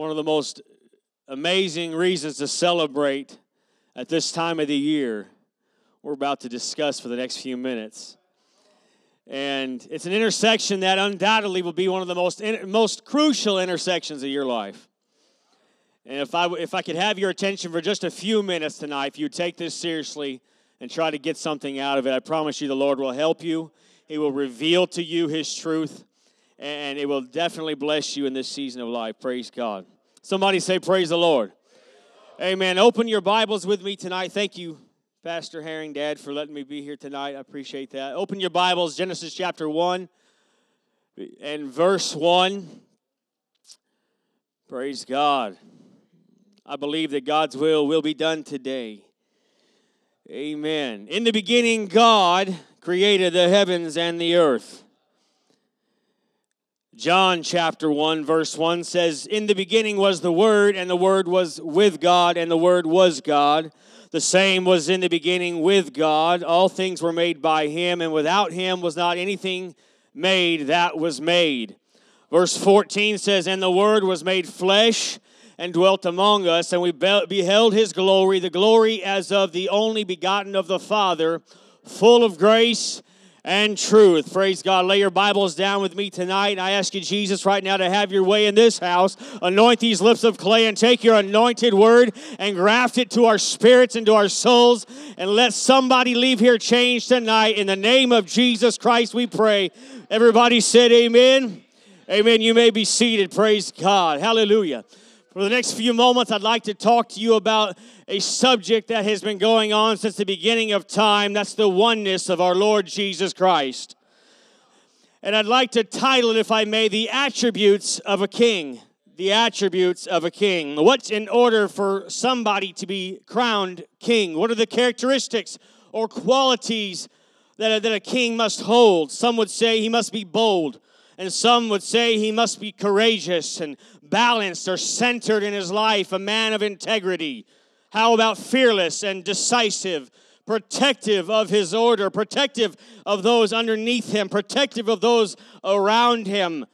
one of the most amazing reasons to celebrate at this time of the year we're about to discuss for the next few minutes. And it's an intersection that undoubtedly will be one of the most, most crucial intersections of your life. And if I, if I could have your attention for just a few minutes tonight, if you take this seriously and try to get something out of it, I promise you the Lord will help you. He will reveal to you His truth, and it will definitely bless you in this season of life. Praise God. Somebody say, Praise the Lord. Amen. Open your Bibles with me tonight. Thank you, Pastor Herring, Dad, for letting me be here tonight. I appreciate that. Open your Bibles, Genesis chapter 1 and verse 1. Praise God. I believe that God's will will be done today. Amen. In the beginning, God created the heavens and the earth. John chapter 1, verse 1 says, In the beginning was the Word, and the Word was with God, and the Word was God. The same was in the beginning with God. All things were made by Him, and without Him was not anything made that was made. Verse 14 says, And the Word was made flesh and dwelt among us, and we beheld His glory, the glory as of the only begotten of the Father, full of grace and truth. Praise God. Lay your Bibles down with me tonight. I ask you, Jesus, right now to have your way in this house. Anoint these lips of clay and take your anointed word and graft it to our spirits and to our souls. And let somebody leave here changed tonight. In the name of Jesus Christ, we pray. Everybody said, Amen. Amen. You may be seated. Praise God. Hallelujah. For the next few moments, I'd like to talk to you about a subject that has been going on since the beginning of time. That's the oneness of our Lord Jesus Christ. And I'd like to title it, if I may, The Attributes of a King. The Attributes of a King. What's in order for somebody to be crowned king? What are the characteristics or qualities that a, that a king must hold? Some would say he must be bold and some would say he must be courageous and balanced or centered in his life, a man of integrity. How about fearless and decisive, protective of his order, protective of those underneath him, protective of those around him,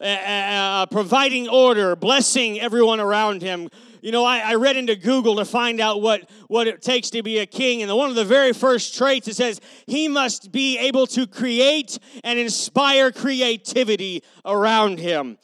uh, uh, providing order, blessing everyone around him? You know, I, I read into Google to find out what, what it takes to be a king, and the, one of the very first traits it says he must be able to create and inspire creativity around him.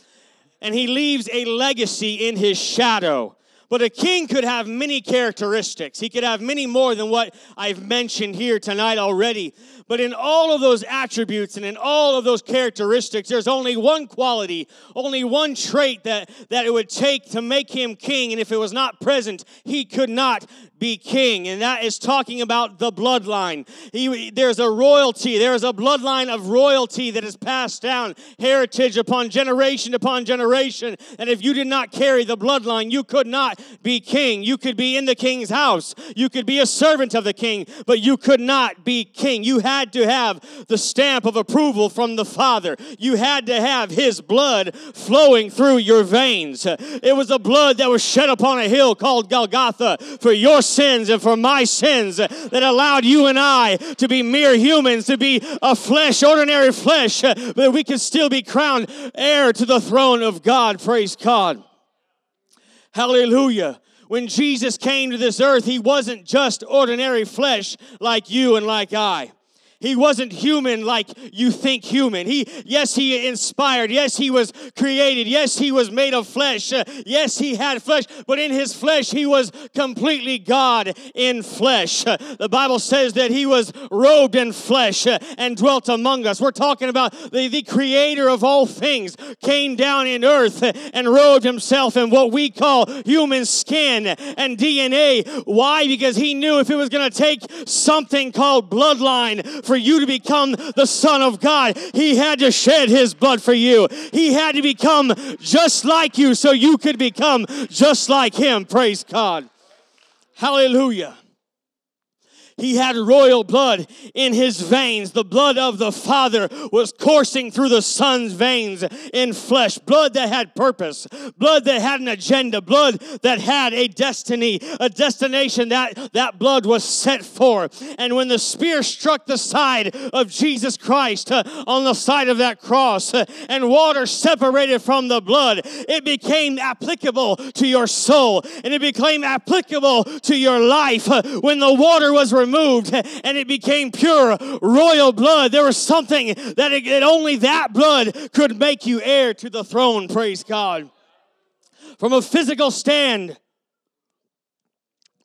And he leaves a legacy in his shadow. But a king could have many characteristics. He could have many more than what I've mentioned here tonight already. But in all of those attributes and in all of those characteristics, there's only one quality, only one trait that, that it would take to make him king. And if it was not present, he could not be king. And that is talking about the bloodline. He, there's a royalty, there is a bloodline of royalty that is passed down, heritage upon generation upon generation. And if you did not carry the bloodline, you could not be king. You could be in the king's house, you could be a servant of the king, but you could not be king. You had to have the stamp of approval from the Father, you had to have his blood flowing through your veins. It was a blood that was shed upon a hill called Golgotha for your sins and for my sins that allowed you and I to be mere humans, to be a flesh, ordinary flesh, but we can still be crowned heir to the throne of God. Praise God. Hallelujah when Jesus came to this earth, he wasn't just ordinary flesh like you and like I. He wasn't human like you think human. He, yes, he inspired. Yes, he was created. Yes, he was made of flesh. Uh, yes, he had flesh, but in his flesh, he was completely God in flesh. Uh, the Bible says that he was robed in flesh uh, and dwelt among us. We're talking about the, the creator of all things came down in earth and robed himself in what we call human skin and DNA. Why? Because he knew if it was going to take something called bloodline for you to become the Son of God, He had to shed His blood for you. He had to become just like you so you could become just like Him. Praise God. Hallelujah. He had royal blood in his veins. The blood of the Father was coursing through the Son's veins in flesh. Blood that had purpose, blood that had an agenda, blood that had a destiny, a destination that that blood was set for. And when the spear struck the side of Jesus Christ uh, on the side of that cross uh, and water separated from the blood, it became applicable to your soul and it became applicable to your life. Uh, when the water was removed and it became pure royal blood, there was something that, it, that only that blood could make you heir to the throne. Praise God. From a physical stand,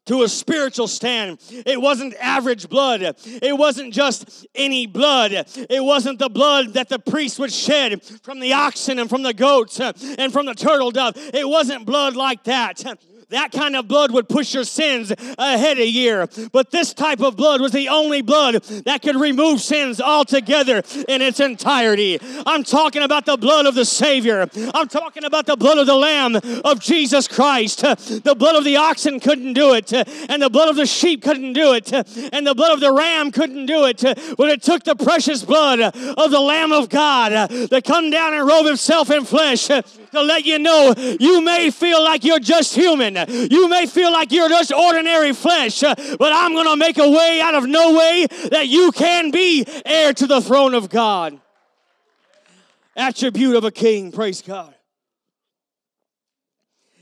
to a spiritual stand. It wasn't average blood. It wasn't just any blood. It wasn't the blood that the priest would shed from the oxen and from the goats and from the turtle dove. It wasn't blood like that. That kind of blood would push your sins ahead a year. But this type of blood was the only blood that could remove sins altogether in its entirety. I'm talking about the blood of the Savior. I'm talking about the blood of the Lamb of Jesus Christ. The blood of the oxen couldn't do it, and the blood of the sheep couldn't do it, and the blood of the ram couldn't do it. But it took the precious blood of the Lamb of God to come down and robe himself in flesh to let you know you may feel like you're just human. You may feel like you're just ordinary flesh, uh, but I'm going to make a way out of no way that you can be heir to the throne of God. Attribute of a king, praise God.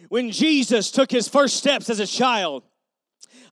When Jesus took his first steps as a child,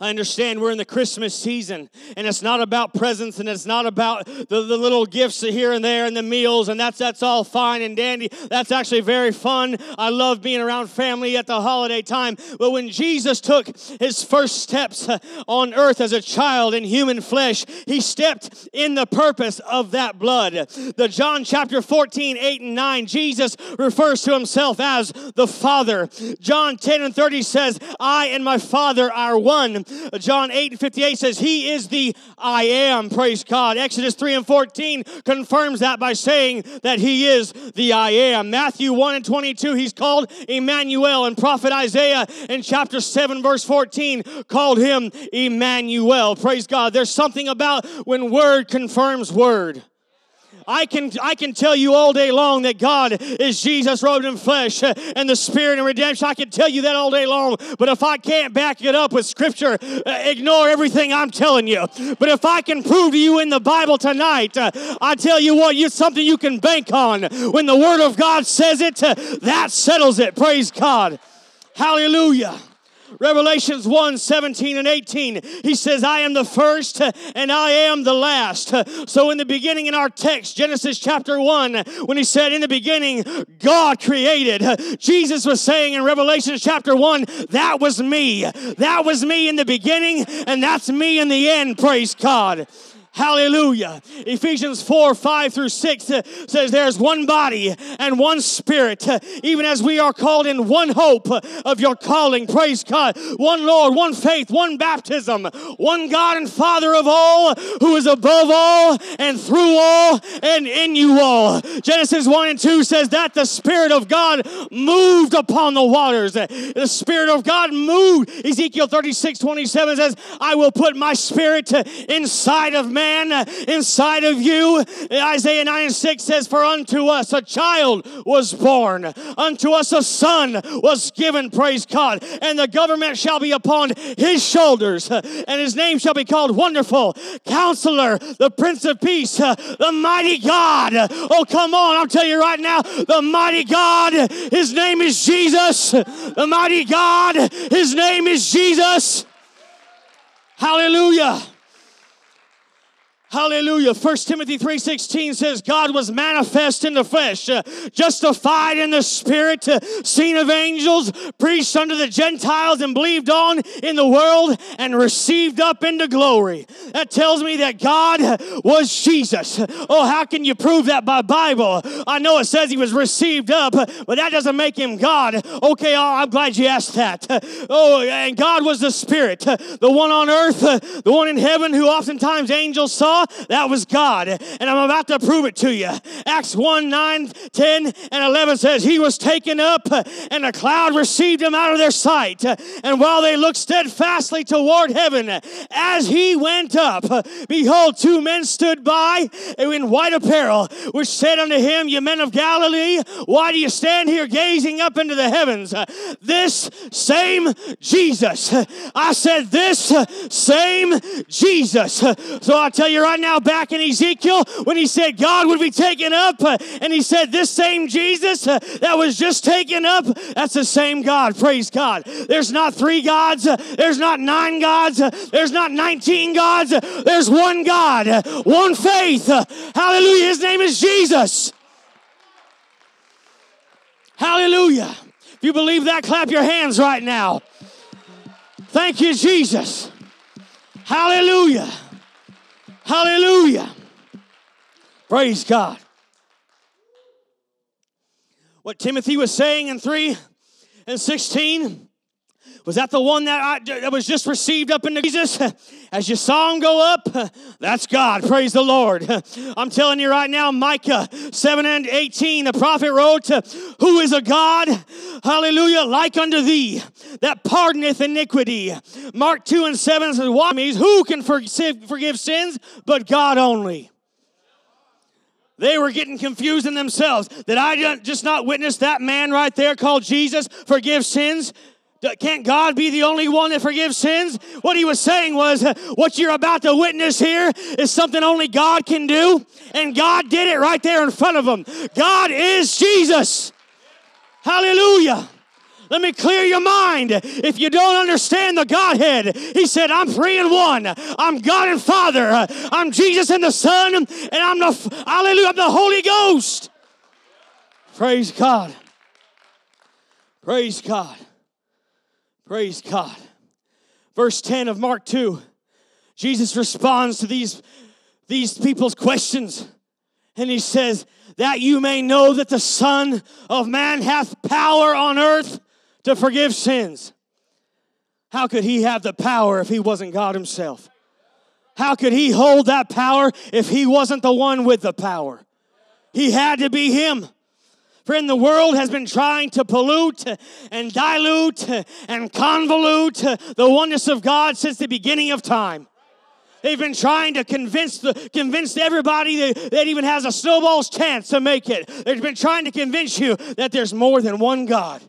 I understand we're in the Christmas season and it's not about presents and it's not about the, the little gifts here and there and the meals and that's that's all fine and dandy. That's actually very fun. I love being around family at the holiday time. But when Jesus took his first steps uh, on earth as a child in human flesh, he stepped in the purpose of that blood. The John chapter 14, 8 and 9, Jesus refers to himself as the Father. John 10 and 30 says, I and my Father are one. John 8 and 58 says, He is the I am. Praise God. Exodus 3 and 14 confirms that by saying that He is the I am. Matthew 1 and 22, He's called Emmanuel. And prophet Isaiah in chapter 7, verse 14, called Him Emmanuel. Praise God. There's something about when word confirms word. I can, I can tell you all day long that God is Jesus robed in flesh and the Spirit and redemption. I can tell you that all day long. But if I can't back it up with Scripture, uh, ignore everything I'm telling you. But if I can prove to you in the Bible tonight, uh, I tell you what, it's something you can bank on. When the Word of God says it, uh, that settles it. Praise God. Hallelujah. Revelations 1 17 and 18, he says, I am the first and I am the last. So, in the beginning, in our text, Genesis chapter 1, when he said, In the beginning, God created, Jesus was saying in Revelation chapter 1, That was me. That was me in the beginning, and that's me in the end. Praise God. Hallelujah. Ephesians 4 5 through 6 uh, says there's one body and one spirit, uh, even as we are called in one hope uh, of your calling. Praise God. One Lord, one faith, one baptism, one God and Father of all, who is above all and through all and in you all. Genesis 1 and 2 says that the Spirit of God moved upon the waters. The Spirit of God moved. Ezekiel 36 27 says, I will put my spirit inside of man man uh, inside of you. Isaiah 9 and 6 says, For unto us a child was born, unto us a son was given, praise God, and the government shall be upon his shoulders, uh, and his name shall be called Wonderful, Counselor, the Prince of Peace, uh, the Mighty God. Oh, come on, I'll tell you right now, the Mighty God, his name is Jesus. The Mighty God, his name is Jesus. Hallelujah. Hallelujah. 1 Timothy 3:16 says God was manifest in the flesh, uh, justified in the spirit, uh, seen of angels, preached unto the Gentiles and believed on in the world and received up into glory. That tells me that God was Jesus. Oh, how can you prove that by Bible? I know it says he was received up, but that doesn't make him God. Okay, oh, I'm glad you asked that. Oh, and God was the spirit, the one on earth, the one in heaven who oftentimes angels saw that was God. And I'm about to prove it to you. Acts 1 9, 10, and 11 says, He was taken up, and a cloud received him out of their sight. And while they looked steadfastly toward heaven, as he went up, behold, two men stood by in white apparel, which said unto him, Ye men of Galilee, why do you stand here gazing up into the heavens? This same Jesus. I said, This same Jesus. So I'll tell you right now, back in Ezekiel, when he said God would be taken up, uh, and he said, This same Jesus uh, that was just taken up, that's the same God. Praise God. There's not three gods, uh, there's not nine gods, there's not 19 gods, there's one God, one faith. Hallelujah. His name is Jesus. Hallelujah. If you believe that, clap your hands right now. Thank you, Jesus. Hallelujah. Hallelujah. Praise God. What Timothy was saying in 3 and 16 was that the one that, I, that was just received up into Jesus? As you saw him go up, that's God. Praise the Lord. I'm telling you right now, Micah 7 and 18, the prophet wrote, Who is a God, hallelujah, like unto thee, that pardoneth iniquity. Mark 2 and 7 says, Why means who can forgive sins but God only? They were getting confused in themselves. Did I just not witness that man right there called Jesus forgive sins? Can't God be the only one that forgives sins? What he was saying was, uh, what you're about to witness here is something only God can do, and God did it right there in front of them. God is Jesus. Hallelujah. Let me clear your mind. If you don't understand the Godhead, He said, I'm three in one. I'm God and Father. I'm Jesus and the Son, and I'm the Hallelujah, I'm the Holy Ghost. Praise God. Praise God. Praise God. Verse 10 of Mark 2, Jesus responds to these, these people's questions. And he says, That you may know that the Son of Man hath power on earth to forgive sins. How could he have the power if he wasn't God himself? How could he hold that power if he wasn't the one with the power? He had to be him. Friend, the world has been trying to pollute and dilute and convolute the oneness of God since the beginning of time. They've been trying to convince the convince everybody that, that even has a snowball's chance to make it. They've been trying to convince you that there's more than one God.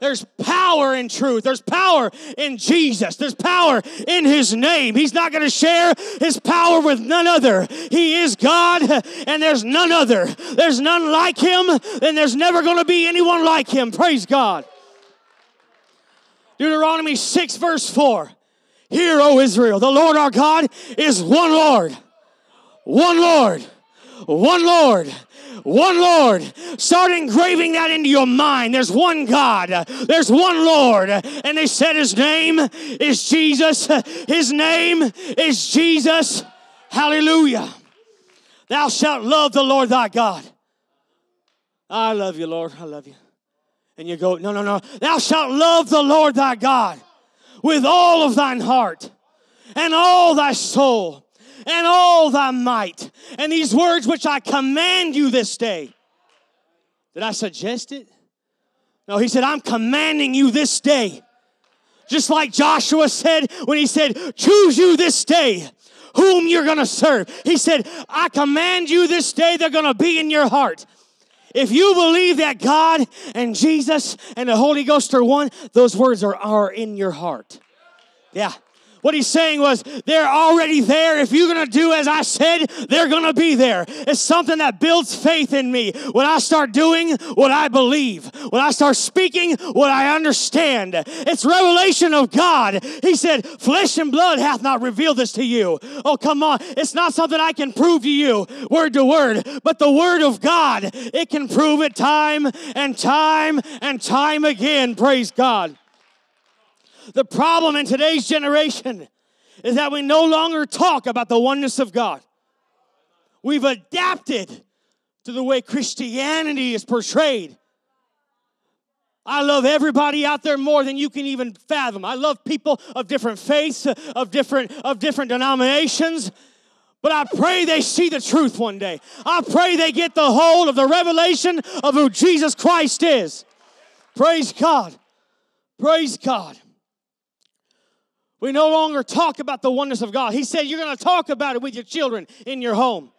There's power in truth. There's power in Jesus. There's power in His name. He's not going to share His power with none other. He is God, and there's none other. There's none like Him, and there's never going to be anyone like Him. Praise God. Deuteronomy 6, verse 4. Hear, O Israel, the Lord our God is one Lord, one Lord, one Lord one Lord. Start engraving that into your mind. There's one God, there's one Lord. And they said his name is Jesus. His name is Jesus. Hallelujah. Thou shalt love the Lord thy God. I love you, Lord. I love you. And you go, no, no, no. Thou shalt love the Lord thy God with all of thine heart and all thy soul and all thy might. And these words which I command you this day. Did I suggest it? No, he said, I'm commanding you this day. Just like Joshua said when he said, Choose you this day whom you're going to serve. He said, I command you this day, they're going to be in your heart. If you believe that God and Jesus and the Holy Ghost are one, those words are, are in your heart. Yeah. What he's saying was, they're already there. If you're going to do as I said, they're going to be there. It's something that builds faith in me. When I start doing what I believe, when I start speaking what I understand, it's revelation of God. He said, Flesh and blood hath not revealed this to you. Oh, come on. It's not something I can prove to you word to word, but the word of God, it can prove it time and time and time again. Praise God. The problem in today's generation is that we no longer talk about the oneness of God. We've adapted to the way Christianity is portrayed. I love everybody out there more than you can even fathom. I love people of different faiths, of different of different denominations. But I pray they see the truth one day. I pray they get the hold of the revelation of who Jesus Christ is. Praise God. Praise God. We no longer talk about the oneness of God. He said you're going to talk about it with your children in your home.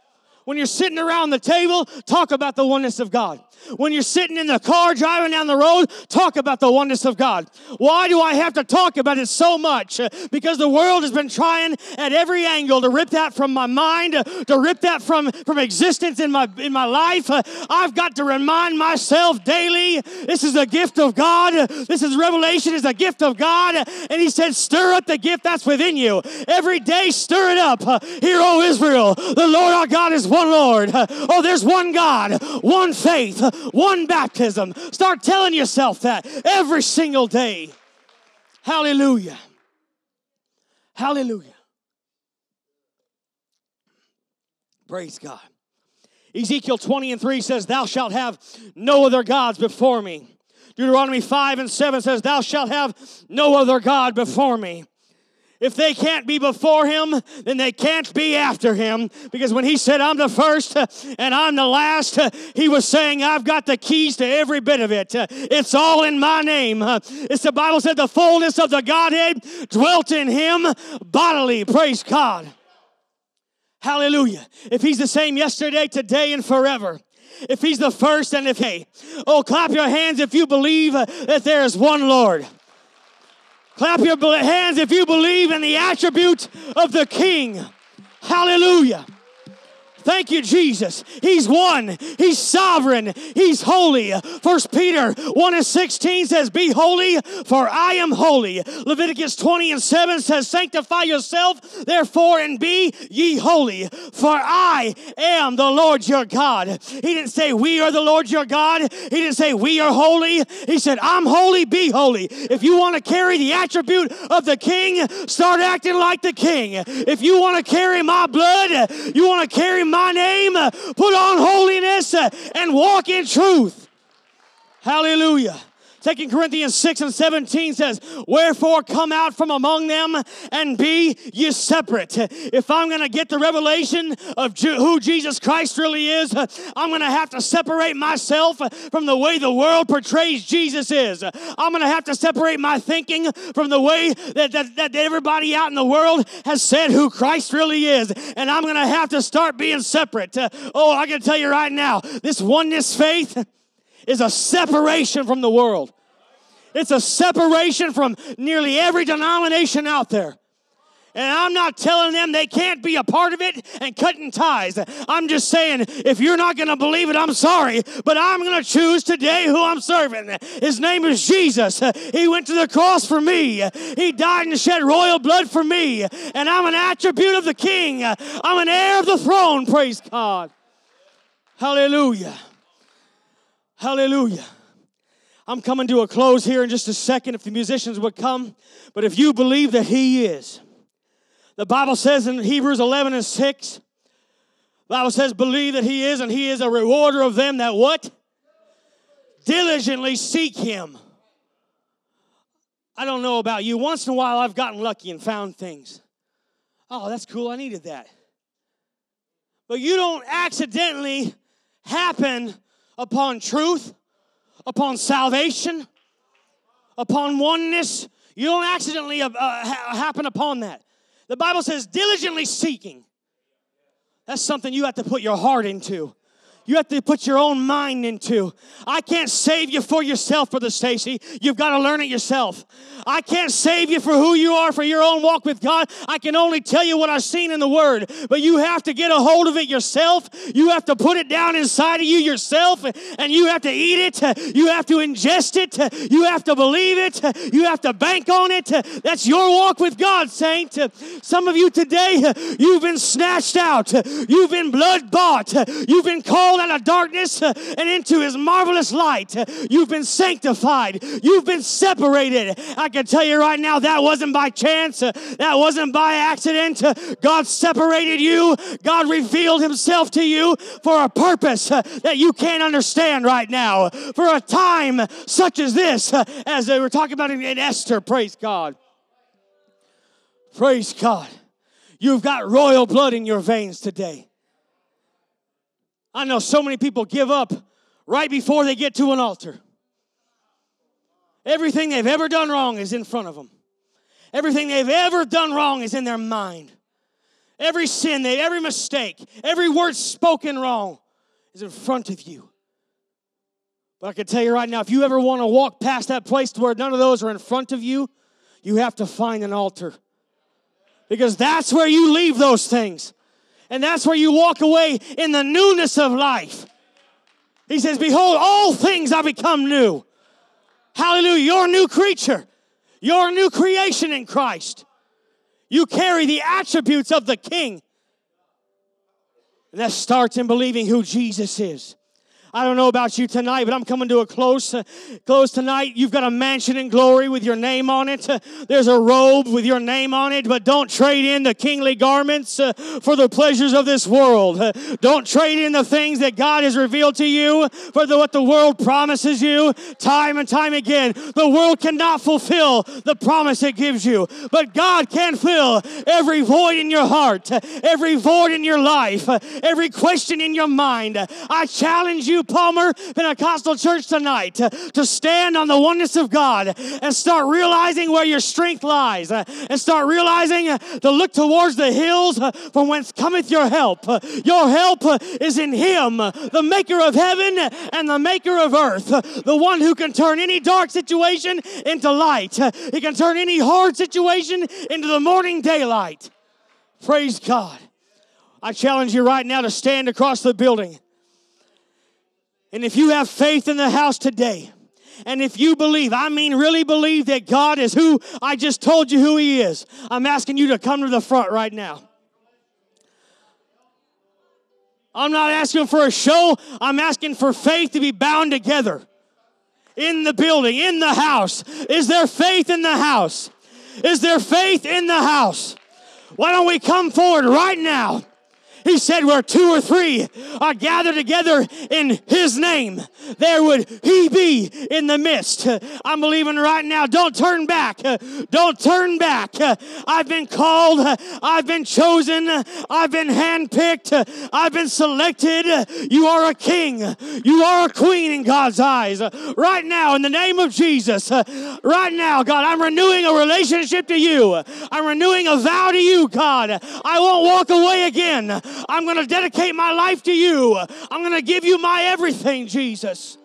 When you're sitting around the table, talk about the oneness of God. When you're sitting in the car driving down the road, talk about the oneness of God. Why do I have to talk about it so much? Because the world has been trying at every angle to rip that from my mind, to rip that from, from existence in my in my life. I've got to remind myself daily, this is a gift of God. This is revelation is a gift of God. And he said, stir up the gift that's within you. Every day, stir it up. Hear, O Israel, the Lord our God is one Lord. Oh, there's one God, one faith, one baptism. Start telling yourself that every single day. Hallelujah. Hallelujah. Praise God. Ezekiel 20 and 3 says, Thou shalt have no other gods before me. Deuteronomy 5 and 7 says, Thou shalt have no other God before me. If they can't be before him, then they can't be after him. Because when he said, I'm the first uh, and I'm the last, uh, he was saying, I've got the keys to every bit of it. Uh, it's all in my name. It's the Bible said the fullness of the Godhead dwelt in him bodily. Praise God. Hallelujah. If he's the same yesterday, today, and forever. If he's the first and if he, oh, clap your hands if you believe that there is one Lord. Clap your hands if you believe in the attributes of the King. Hallelujah. Thank you, Jesus. He's one. He's sovereign. He's holy. First Peter 1 and 16 says, Be holy, for I am holy. Leviticus 20 and 7 says, Sanctify yourself, therefore, and be ye holy, for I am the Lord your God. He didn't say, We are the Lord your God. He didn't say, We are holy. He said, I'm holy, be holy. If you want to carry the attribute of the king, start acting like the king. If you want to carry my blood, you want to carry my name, put on holiness, and walk in truth. Hallelujah. Second Corinthians 6 and 17 says, Wherefore come out from among them and be ye separate. If I'm going to get the revelation of who Jesus Christ really is, I'm going to have to separate myself from the way the world portrays Jesus is. I'm going to have to separate my thinking from the way that, that, that everybody out in the world has said who Christ really is. And I'm going to have to start being separate. Oh, I can tell you right now, this oneness faith is a separation from the world. It's a separation from nearly every denomination out there. And I'm not telling them they can't be a part of it and cutting ties. I'm just saying, if you're not going to believe it, I'm sorry. But I'm going to choose today who I'm serving. His name is Jesus. He went to the cross for me, He died and shed royal blood for me. And I'm an attribute of the King. I'm an heir of the throne. Praise God. Hallelujah. Hallelujah. I'm coming to a close here in just a second if the musicians would come. But if you believe that He is, the Bible says in Hebrews 11 and 6, Bible says, believe that He is, and He is a rewarder of them that what? Diligently seek Him. I don't know about you. Once in a while, I've gotten lucky and found things. Oh, that's cool. I needed that. But you don't accidentally happen upon truth upon salvation, upon oneness. You don't accidentally uh, ha- happen upon that. The Bible says diligently seeking. That's something you have to put your heart into you have to put your own mind into. I can't save you for yourself, Brother Stacy. You've got to learn it yourself. I can't save you for who you are for your own walk with God. I can only tell you what I've seen in the Word. But you have to get a hold of it yourself. You have to put it down inside of you yourself, and you have to eat it. You have to ingest it. You have to believe it. You have to bank on it. That's your walk with God, saint. Some of you today, you've been snatched out. You've been blood bought. You've been called called out of darkness uh, and into his marvelous light. You've been sanctified. You've been separated. I can tell you right now, that wasn't by chance. That wasn't by accident. God separated you. God revealed himself to you for a purpose uh, that you can't understand right now. For a time such as this, uh, as they were talking about in Esther. Praise God. Praise God. You've got royal blood in your veins today. I know so many people give up right before they get to an altar. Everything they've ever done wrong is in front of them. Everything they've ever done wrong is in their mind. Every sin, they, every mistake, every word spoken wrong is in front of you. But I can tell you right now, if you ever want to walk past that place to where none of those are in front of you, you have to find an altar. Because that's where you leave those things. And that's where you walk away in the newness of life. He says, Behold, all things are become new. Hallelujah. You're a new creature. You're a new creation in Christ. You carry the attributes of the King. And that starts in believing who Jesus is. I don't know about you tonight, but I'm coming to a close. Uh, close tonight. You've got a mansion in glory with your name on it. Uh, there's a robe with your name on it, but don't trade in the kingly garments uh, for the pleasures of this world. Uh, don't trade in the things that God has revealed to you for the, what the world promises you time and time again. The world cannot fulfill the promise it gives you, but God can fill every void in your heart, every void in your life, every question in your mind. I challenge you Palmer Pentecostal Church tonight to, stand on the oneness of God and start realizing where your strength lies uh, and start realizing uh, to look towards the hills uh, from whence cometh your help. Your help is in Him, the maker of heaven and the maker of earth, the one who can turn any dark situation into light. He can turn any hard situation into the morning daylight. Praise God. I challenge you right now to stand across the building and if you have faith in the house today, and if you believe, I mean really believe that God is who I just told you who He is, I'm asking you to come to the front right now. I'm not asking for a show, I'm asking for faith to be bound together in the building, in the house. Is there faith in the house? Is there faith in the house? Why don't we come forward right now? He said, Where two or three are gathered together in His name, there would He be in the midst. I'm believing right now. Don't turn back. Don't turn back. I've been called. I've been chosen. I've been handpicked. I've been selected. You are a king. You are a queen in God's eyes. Right now, in the name of Jesus, right now, God, I'm renewing a relationship to you. I'm renewing a vow to you, God. I won't walk away again. I'm going to dedicate my life to you. I'm going to give you my everything, Jesus.